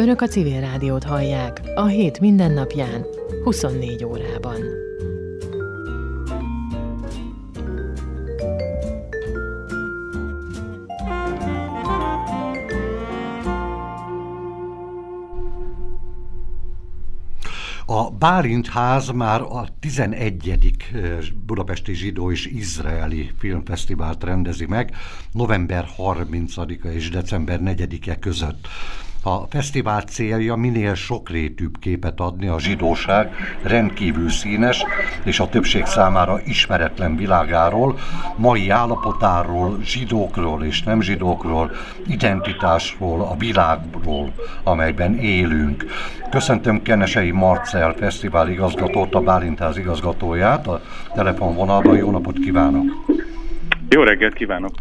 Önök a civil rádiót hallják a hét mindennapján, 24 órában. A Bálint ház már a 11. Budapesti Zsidó és Izraeli Filmfesztivált rendezi meg november 30-a és december 4-e között. A fesztivál célja minél sokrétűbb képet adni a zsidóság rendkívül színes és a többség számára ismeretlen világáról, mai állapotáról, zsidókról és nem zsidókról, identitásról, a világról, amelyben élünk. Köszöntöm Kenesei Marcel fesztivál igazgatót, a Bálintház igazgatóját, a telefonvonalban. Jó napot kívánok! Jó reggelt kívánok!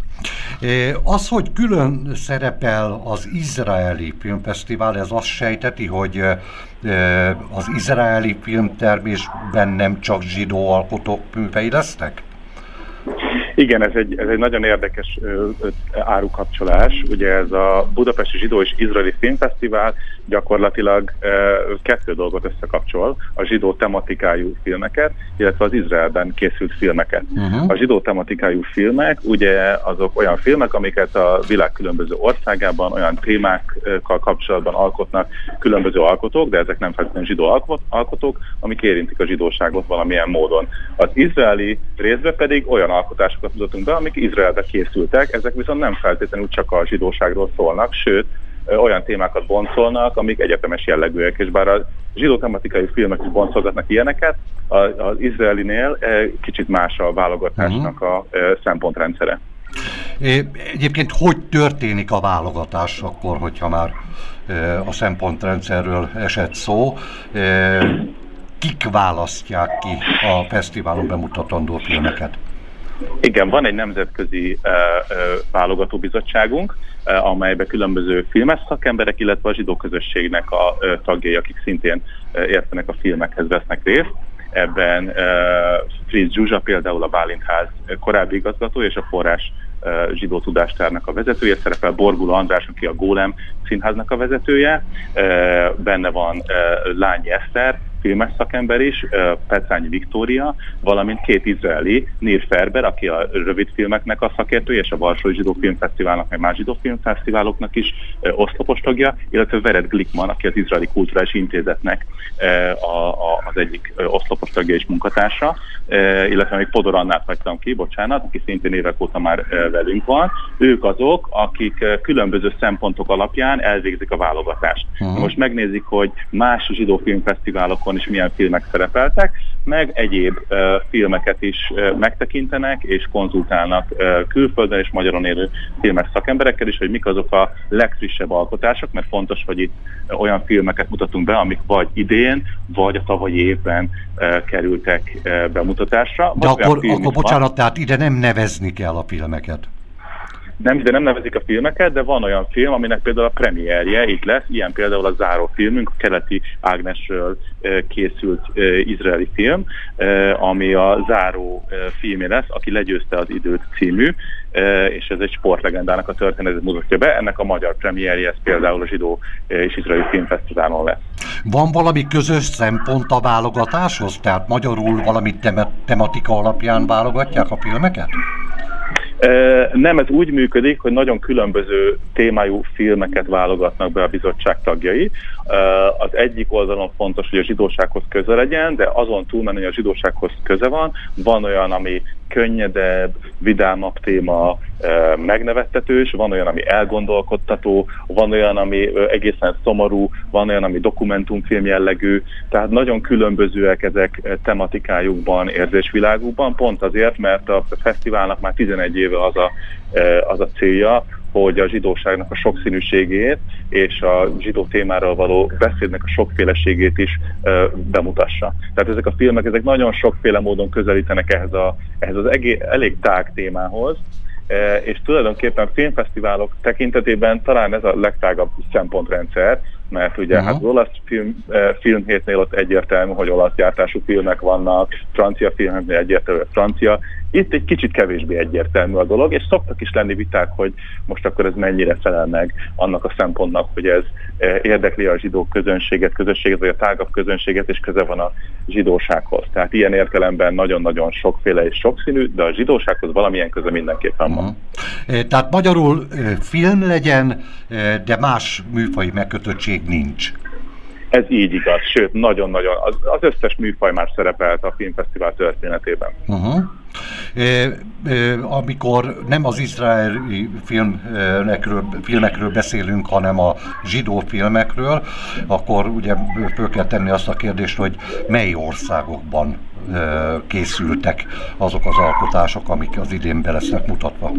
Az, hogy külön szerepel az izraeli filmfesztivál, ez azt sejteti, hogy az izraeli filmtermésben nem csak zsidó alkotók művei lesznek? Igen, ez egy, ez egy nagyon érdekes árukapcsolás. Ugye ez a Budapesti Zsidó és Izraeli Filmfesztivál gyakorlatilag kettő dolgot összekapcsol, a zsidó tematikájú filmeket, illetve az Izraelben készült filmeket. Uh-huh. A zsidó tematikájú filmek ugye azok olyan filmek, amiket a világ különböző országában olyan témákkal kapcsolatban alkotnak különböző alkotók, de ezek nem feltétlenül zsidó alkotók, amik érintik a zsidóságot valamilyen módon. Az izraeli részben pedig olyan alkotásokat dolgokat mutatunk be, amik Izraelbe készültek, ezek viszont nem feltétlenül csak a zsidóságról szólnak, sőt, olyan témákat boncolnak, amik egyetemes jellegűek, és bár a zsidó tematikai filmek is boncolgatnak ilyeneket, az izraelinél kicsit más a válogatásnak a szempontrendszere. Egyébként hogy történik a válogatás akkor, hogyha már a szempontrendszerről esett szó? Kik választják ki a fesztiválon bemutatandó filmeket? Igen, van egy nemzetközi uh, uh, válogatóbizottságunk, uh, amelybe különböző filmes szakemberek, illetve a zsidó közösségnek a tagjai, akik szintén értenek a filmekhez, vesznek részt. Ebben uh, Fritz Zsuzsa például a Bálintház korábbi igazgató és a forrás zsidó tudástárnak a vezetője, szerepel Borgula András, aki a Gólem színháznak a vezetője, benne van uh, Lányi Eszter, filmes szakember is, Petrányi Viktória, valamint két izraeli, Nir Ferber, aki a rövid filmeknek a szakértője, és a Varsói Zsidó Filmfesztiválnak, meg más zsidó filmfesztiváloknak is oszlopos tagja, illetve Vered Glickman, aki az Izraeli Kulturális Intézetnek az egyik oszlopos tagja és munkatársa, illetve még Podor Annát hagytam ki, bocsánat, aki szintén évek óta már velünk van. Ők azok, akik különböző szempontok alapján elvégzik a válogatást. Uh-huh. Most megnézik, hogy más zsidó filmfesztiválokon filmokon is milyen filmek szerepeltek, meg egyéb uh, filmeket is uh, megtekintenek és konzultálnak uh, külföldön és magyaron élő filmes szakemberekkel is, hogy mik azok a legfrissebb alkotások, mert fontos, hogy itt olyan filmeket mutatunk be, amik vagy idén, vagy a tavalyi évben uh, kerültek uh, bemutatásra. De akkor, akkor bocsánat, tehát ide nem nevezni kell a filmeket nem, de nem nevezik a filmeket, de van olyan film, aminek például a premierje itt lesz, ilyen például a záró filmünk, a keleti Ágnesről készült izraeli film, ami a záró filmje lesz, aki legyőzte az időt című, és ez egy sportlegendának a történetet mutatja be. Ennek a magyar premierje ez például a Zsidó és Izraeli Filmfesztiválon lesz. Van valami közös szempont a válogatáshoz? Tehát magyarul valami tematika alapján válogatják a filmeket? Nem, ez úgy működik, hogy nagyon különböző témájú filmeket válogatnak be a bizottság tagjai. Az egyik oldalon fontos, hogy a zsidósághoz köze legyen, de azon túlmenő, hogy a zsidósághoz köze van, van olyan, ami könnyedebb, vidámabb téma, megnevettetős, van olyan, ami elgondolkodtató, van olyan, ami egészen szomorú, van olyan, ami dokumentumfilm jellegű, tehát nagyon különbözőek ezek tematikájukban, érzésvilágukban, pont azért, mert a fesztiválnak már 11 éve az a, az a célja, hogy a zsidóságnak a sokszínűségét és a zsidó témáról való beszédnek a sokféleségét is ö, bemutassa. Tehát ezek a filmek, ezek nagyon sokféle módon közelítenek ehhez, a, ehhez az egé, elég tág témához, és tulajdonképpen filmfesztiválok tekintetében talán ez a legtágabb szempontrendszer, mert ugye uh-huh. hát az olasz film, filmhétnél ott egyértelmű, hogy olasz gyártású filmek vannak, francia filmeknél egyértelmű francia Itt egy kicsit kevésbé egyértelmű a dolog, és szoktak is lenni viták, hogy most akkor ez mennyire felel meg annak a szempontnak, hogy ez e, érdekli a zsidó közönséget, közösséget, vagy a tágabb közönséget, és köze van a zsidósághoz. Tehát ilyen értelemben nagyon-nagyon sokféle és sokszínű, de a zsidósághoz valamilyen köze mindenképpen van. Uh-huh. Tehát magyarul film legyen, de más műfai megkötöttség nincs. Ez így igaz, sőt, nagyon-nagyon, az, az összes műfaj már szerepelt a filmfesztivál történetében. Uh-huh. E, e, amikor nem az izraeli filmekről, filmekről beszélünk, hanem a zsidó filmekről, akkor ugye föl kell tenni azt a kérdést, hogy mely országokban készültek azok az alkotások, amik az idén be lesznek mutatva?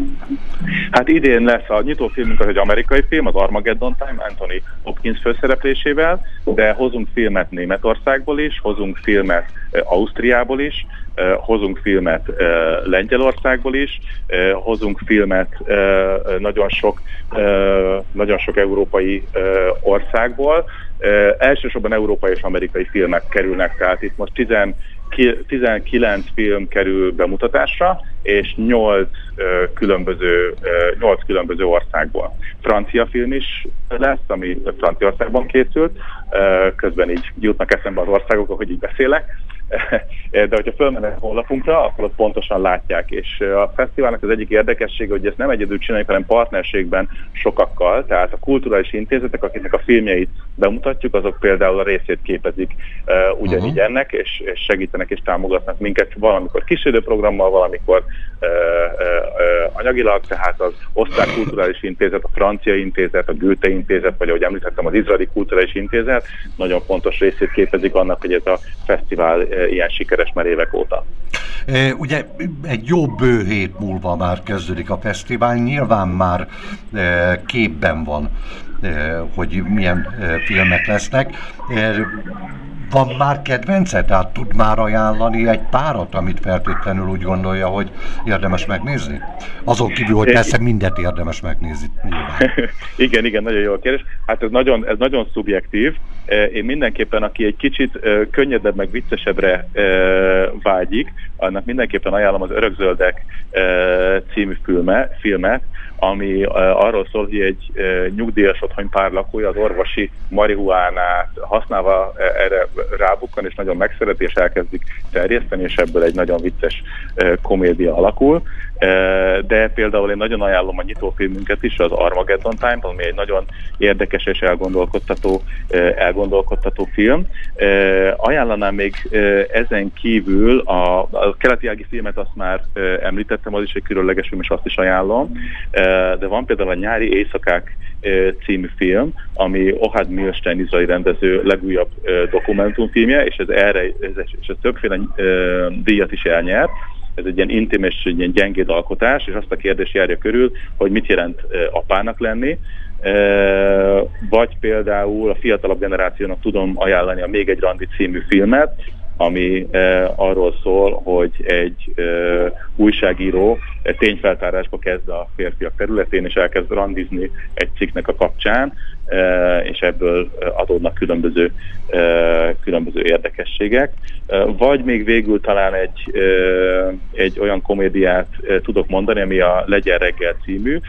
Hát idén lesz a nyitófilmünk az egy amerikai film, az Armageddon Time, Anthony Hopkins főszereplésével, de hozunk filmet Németországból is, hozunk filmet Ausztriából is, hozunk filmet Lengyelországból is, hozunk filmet nagyon sok, nagyon sok európai országból. Elsősorban európai és amerikai filmek kerülnek, tehát itt most 10 19 film kerül bemutatásra, és 8 különböző, 8 különböző országból. Francia film is lesz, ami Franciaországban készült, közben így jutnak eszembe az országok, ahogy így beszélek, de hogyha fölmennek a honlapunkra, akkor ott pontosan látják. És a fesztiválnak az egyik érdekessége, hogy ezt nem egyedül csináljuk, hanem partnerségben sokakkal, tehát a kulturális intézetek, akiknek a filmjeit bemutatjuk, azok például a részét képezik uh, ugyanígy uh-huh. ennek, és, és segítenek és támogatnak minket valamikor kísérőprogrammal, valamikor uh, uh, anyagilag, tehát az osztrák kulturális intézet, a francia intézet, a Goethe intézet, vagy ahogy említettem, az izraeli kulturális intézet nagyon fontos részét képezik annak, hogy ez a fesztivál ilyen sikeres már évek óta. Ugye egy jó bő hét múlva már kezdődik a fesztivál, nyilván már képben van, hogy milyen filmek lesznek. Van már kedvence? Tehát tud már ajánlani egy párat, amit feltétlenül úgy gondolja, hogy érdemes megnézni? Azon kívül, hogy persze mindet érdemes megnézni. igen, igen, nagyon jó a kérdés. Hát ez nagyon, ez nagyon szubjektív. E, én mindenképpen, aki egy kicsit e, könnyedebb, meg viccesebbre e, vágyik, annak mindenképpen ajánlom az Örökzöldek című filme, filmet, ami arról szól, hogy egy nyugdíjas otthony pár lakója az orvosi marihuánát használva erre rábukkan, és nagyon megszereti, és elkezdik terjeszteni, és ebből egy nagyon vicces komédia alakul. De például én nagyon ajánlom a nyitófilmünket is, az Armageddon Time, ami egy nagyon érdekes és elgondolkodtató, elgondolkodtató film. Ajánlanám még ezen kívül a, a keleti ági filmet azt már említettem, az is egy különleges film, és azt is ajánlom. De van például a Nyári Éjszakák című film, ami Ohad Milstein izraeli rendező legújabb dokumentumfilmje, és ez erre, ez, és ez többféle díjat is elnyert. Ez egy ilyen intim és egy ilyen gyengéd alkotás, és azt a kérdést járja körül, hogy mit jelent apának lenni, vagy például a fiatalabb generációnak tudom ajánlani a Még egy randi című filmet, ami arról szól, hogy egy újságíró tényfeltárásba kezd a férfiak területén, és elkezd randizni egy cikknek a kapcsán, és ebből adódnak különböző, különböző érdekességek. Vagy még végül talán egy, egy olyan komédiát tudok mondani, ami a Legyen reggel című,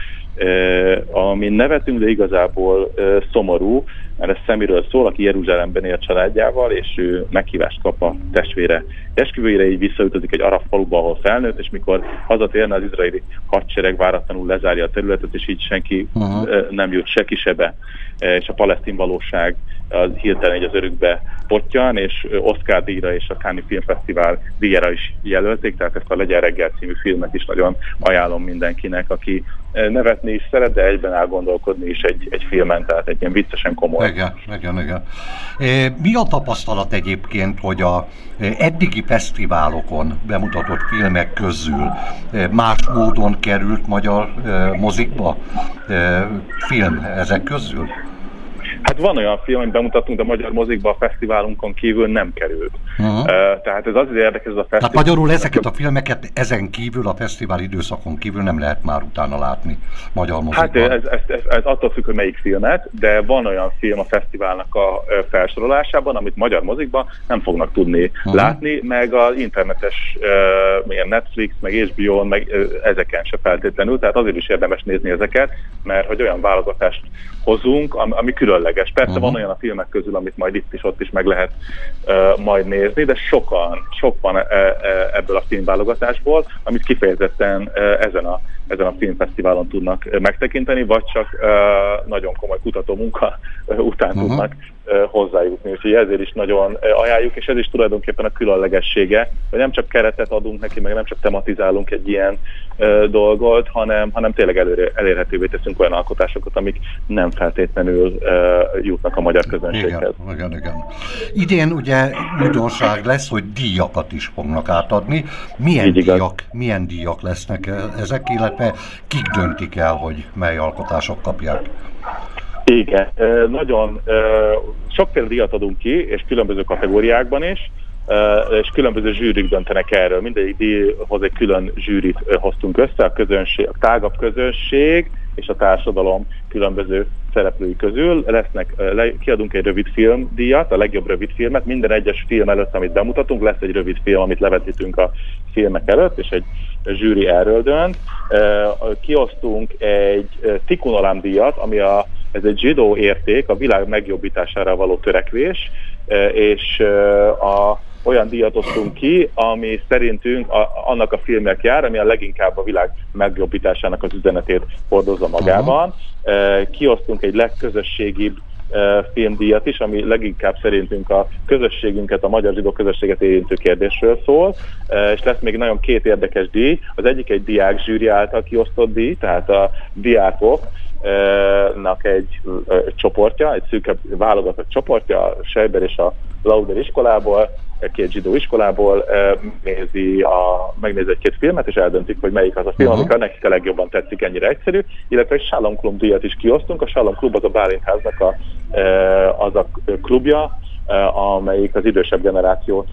ami nevetünk, de igazából szomorú, mert ez Szemiről szól, aki Jeruzsálemben él családjával, és ő meghívást kap a testvére esküvőjére, így visszaütözik egy arab faluba, ahol felnőtt, és mikor hazatérne az izraeli hadsereg váratlanul lezárja a területet, és így senki uh-huh. nem jut se kisebe, és a palesztin valóság az hirtelen egy az örökbe potyan, és Oscar díjra és a Káni Filmfesztivál díjára is jelölték, tehát ezt a Legyen reggel című filmet is nagyon ajánlom mindenkinek, aki nevetni is szeret, de egyben elgondolkodni is egy, egy filmen, tehát egy ilyen viccesen komoly. Igen, igen, igen. Mi a tapasztalat egyébként, hogy a eddigi fesztiválokon bemutatott filmek közül más módon került magyar mozikba film ezek közül? Hát van olyan film, amit bemutattunk, de a magyar mozikba a fesztiválunkon kívül nem került. Uh-huh. Uh, tehát ez azért érdekes ez a fesztivál. Tehát magyarul ezeket a filmeket ezen kívül, a fesztivál időszakon kívül nem lehet már utána látni magyar mozikban. Hát ez, ez, ez, ez attól függ, hogy melyik filmet, de van olyan film a fesztiválnak a felsorolásában, amit magyar mozikban nem fognak tudni uh-huh. látni, meg az internetes uh, Netflix, meg HBO, meg uh, ezeken se feltétlenül, tehát azért is érdemes nézni ezeket, mert hogy olyan válogatást hozunk, ami különleges. Persze uh-huh. van olyan a filmek közül, amit majd itt is, ott is meg lehet uh, majd nézni, de sokan, sok van uh, uh, ebből a filmválogatásból, amit kifejezetten uh, ezen a ezen a filmfesztiválon tudnak megtekinteni, vagy csak uh, nagyon komoly kutató munka uh, után uh-huh. tudnak hozzájutni. Úgyhogy ezért is nagyon ajánljuk, és ez is tulajdonképpen a különlegessége, hogy nem csak keretet adunk neki, meg nem csak tematizálunk egy ilyen dolgot, hanem, hanem tényleg előre, elérhetővé teszünk olyan alkotásokat, amik nem feltétlenül jutnak a magyar közönséghez. Igen, igen, igen. Idén ugye újdonság lesz, hogy díjakat is fognak átadni. Milyen díjak, milyen díjak lesznek ezek, illetve kik döntik el, hogy mely alkotások kapják? Igen, nagyon sokféle díjat adunk ki, és különböző kategóriákban is, és különböző zsűrik döntenek erről. Mindegyik díjhoz egy külön zsűrit hoztunk össze, a közönség, a tágabb közönség és a társadalom különböző szereplői közül. Lesznek, kiadunk egy rövid film díjat, a legjobb rövid filmet. Minden egyes film előtt, amit bemutatunk, lesz egy rövid film, amit levetítünk a filmek előtt, és egy zsűri erről dönt. Kiosztunk egy Tikkun díjat, ami a ez egy zsidó érték, a világ megjobbítására való törekvés, és a, olyan díjat osztunk ki, ami szerintünk a, annak a filmnek jár, ami a leginkább a világ megjobbításának az üzenetét hordozza magában. Uh-huh. Kiosztunk egy legközösségibb filmdíjat is, ami leginkább szerintünk a közösségünket, a magyar zsidó közösséget érintő kérdésről szól, és lesz még nagyon két érdekes díj. Az egyik egy diák zsűri által kiosztott díj, tehát a diákok nak egy csoportja, egy szűkebb válogatott csoportja, a Sejber és a Lauder iskolából, két zsidó iskolából nézi a, megnézi egy-két filmet, és eldöntik, hogy melyik az a film, uh-huh. amikor nekik a legjobban tetszik, ennyire egyszerű, illetve egy Shalom Klub díjat is kiosztunk. A Shalom Klub az a Bálintháznak a, az a klubja, amelyik az idősebb generációt,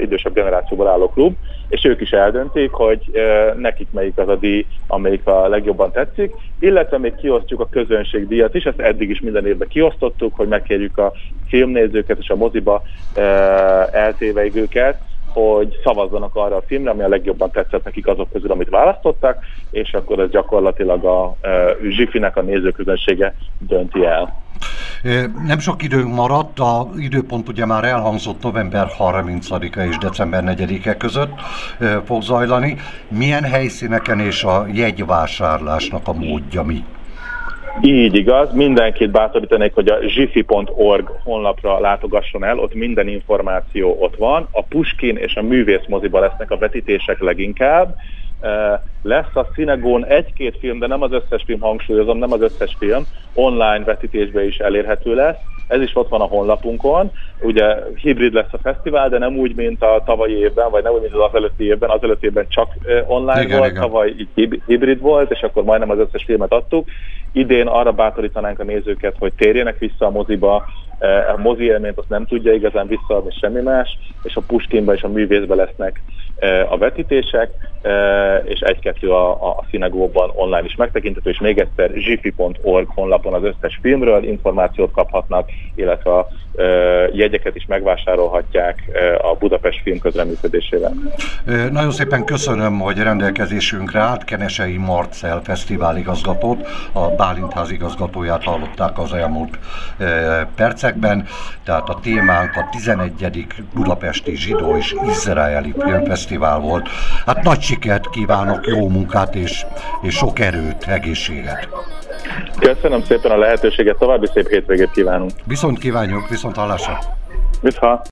idősebb generációból álló klub, és ők is eldöntik, hogy nekik melyik az a díj, amelyik a legjobban tetszik, illetve még kiosztjuk a közönségdíjat is, ezt eddig is minden évben kiosztottuk, hogy megkérjük a filmnézőket és a moziba eltéveig őket, hogy szavazzanak arra a filmre, ami a legjobban tetszett nekik azok közül, amit választottak, és akkor ez gyakorlatilag a Zsifinek a nézőközönsége dönti el. Nem sok időnk maradt, a időpont ugye már elhangzott november 30-a és december 4-e között fog zajlani. Milyen helyszíneken és a jegyvásárlásnak a módja mi? Így igaz, mindenkit bátorítanék, hogy a zsifi.org honlapra látogasson el, ott minden információ ott van. A Puskin és a Művész moziba lesznek a vetítések leginkább. Lesz a Cinegón egy-két film, de nem az összes film, hangsúlyozom, nem az összes film, online vetítésbe is elérhető lesz. Ez is ott van a honlapunkon. Ugye hibrid lesz a fesztivál, de nem úgy, mint a tavalyi évben, vagy nem úgy, mint az előtti évben. Az előtti évben csak online igen, volt, igen. tavaly így hibrid volt, és akkor majdnem az összes filmet adtuk. Idén arra bátorítanánk a nézőket, hogy térjenek vissza a moziba, a mozi élményt azt nem tudja igazán visszaadni semmi más, és a Puskinba és a művészbe lesznek a vetítések, és egy-kettő a, a szinagóban online is megtekinthető, és még egyszer zsifi.org honlapon az összes filmről információt kaphatnak, illetve a jegyeket is megvásárolhatják a Budapest film közreműködésével. Nagyon szépen köszönöm, hogy rendelkezésünkre állt Kenesei Marcel fesztivál igazgatót, a Bálintház igazgatóját hallották az elmúlt percekben, tehát a témánk a 11. Budapesti Zsidó és Izraeli Filmfesztivál volt. Hát nagy sikert kívánok, jó munkát és, és sok erőt, egészséget! Köszönöm szépen a lehetőséget, további szép hétvégét kívánunk. Viszont kívánjuk, viszont hallásra. Viszont.